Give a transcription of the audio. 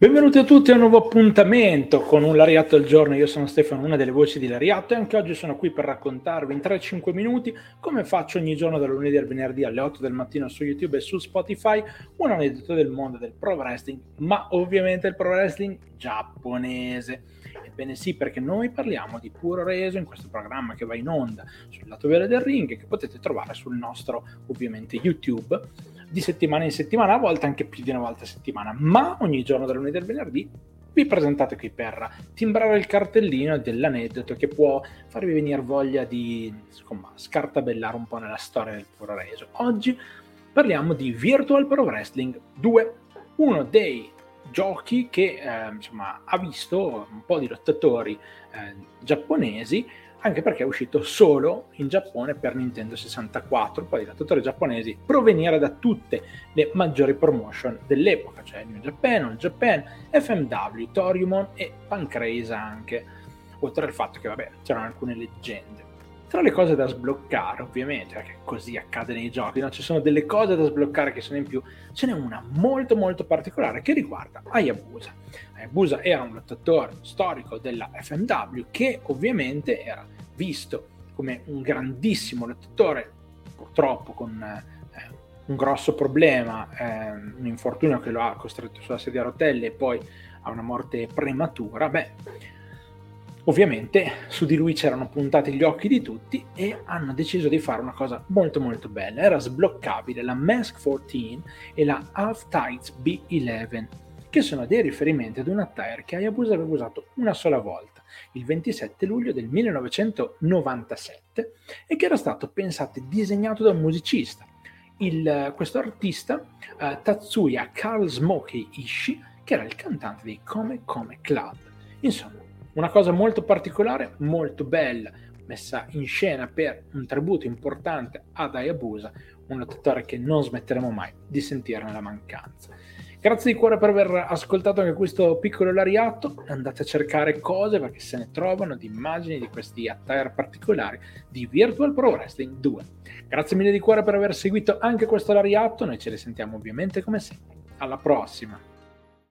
Benvenuti a tutti a un nuovo appuntamento con un Lariatto al giorno. Io sono Stefano, una delle voci di Lariatto e anche oggi sono qui per raccontarvi in 3-5 minuti, come faccio ogni giorno dal lunedì al venerdì alle 8 del mattino su YouTube e su Spotify, un aneddoto del mondo del pro wrestling, ma ovviamente il pro wrestling giapponese. Ebbene sì, perché noi parliamo di puro reso in questo programma che va in onda sul lato vero del ring che potete trovare sul nostro ovviamente YouTube di settimana in settimana, a volte anche più di una volta a settimana, ma ogni giorno dal lunedì al venerdì vi presentate qui per timbrare il cartellino dell'aneddoto che può farvi venire voglia di insomma, scartabellare un po' nella storia del puro reso. Oggi parliamo di Virtual Pro Wrestling 2, uno dei giochi che eh, insomma, ha visto un po' di lottatori eh, giapponesi anche perché è uscito solo in Giappone per Nintendo 64, poi i lottatori giapponesi provenire da tutte le maggiori promotion dell'epoca, cioè New Japan, All Japan, FMW, Toriumon e Pancrase anche, oltre al fatto che vabbè c'erano alcune leggende. Tra le cose da sbloccare, ovviamente, perché così accade nei giochi, no? ci sono delle cose da sbloccare che sono in più, ce n'è una molto molto particolare che riguarda Hayabusa. Hayabusa era un lottatore storico della FMW che ovviamente era visto come un grandissimo lottatore, purtroppo con eh, un grosso problema, eh, un infortunio che lo ha costretto sulla sedia a rotelle e poi a una morte prematura, beh, Ovviamente su di lui c'erano puntati gli occhi di tutti e hanno deciso di fare una cosa molto molto bella. Era sbloccabile la Mask 14 e la Half Tights B11, che sono dei riferimenti ad un attire che Hayabusa aveva usato una sola volta, il 27 luglio del 1997, e che era stato pensato e disegnato da un musicista. Il, questo artista, uh, Tatsuya Karl Smokey Ishii, che era il cantante dei Come Come Club. Insomma, una cosa molto particolare, molto bella, messa in scena per un tributo importante ad Hayabusa, un lottatore che non smetteremo mai di sentirne la mancanza. Grazie di cuore per aver ascoltato anche questo piccolo lariato. Andate a cercare cose perché se ne trovano di immagini di questi attire particolari di Virtual Pro Wrestling 2. Grazie mille di cuore per aver seguito anche questo lariato. Noi ci risentiamo ovviamente come sempre. Alla prossima!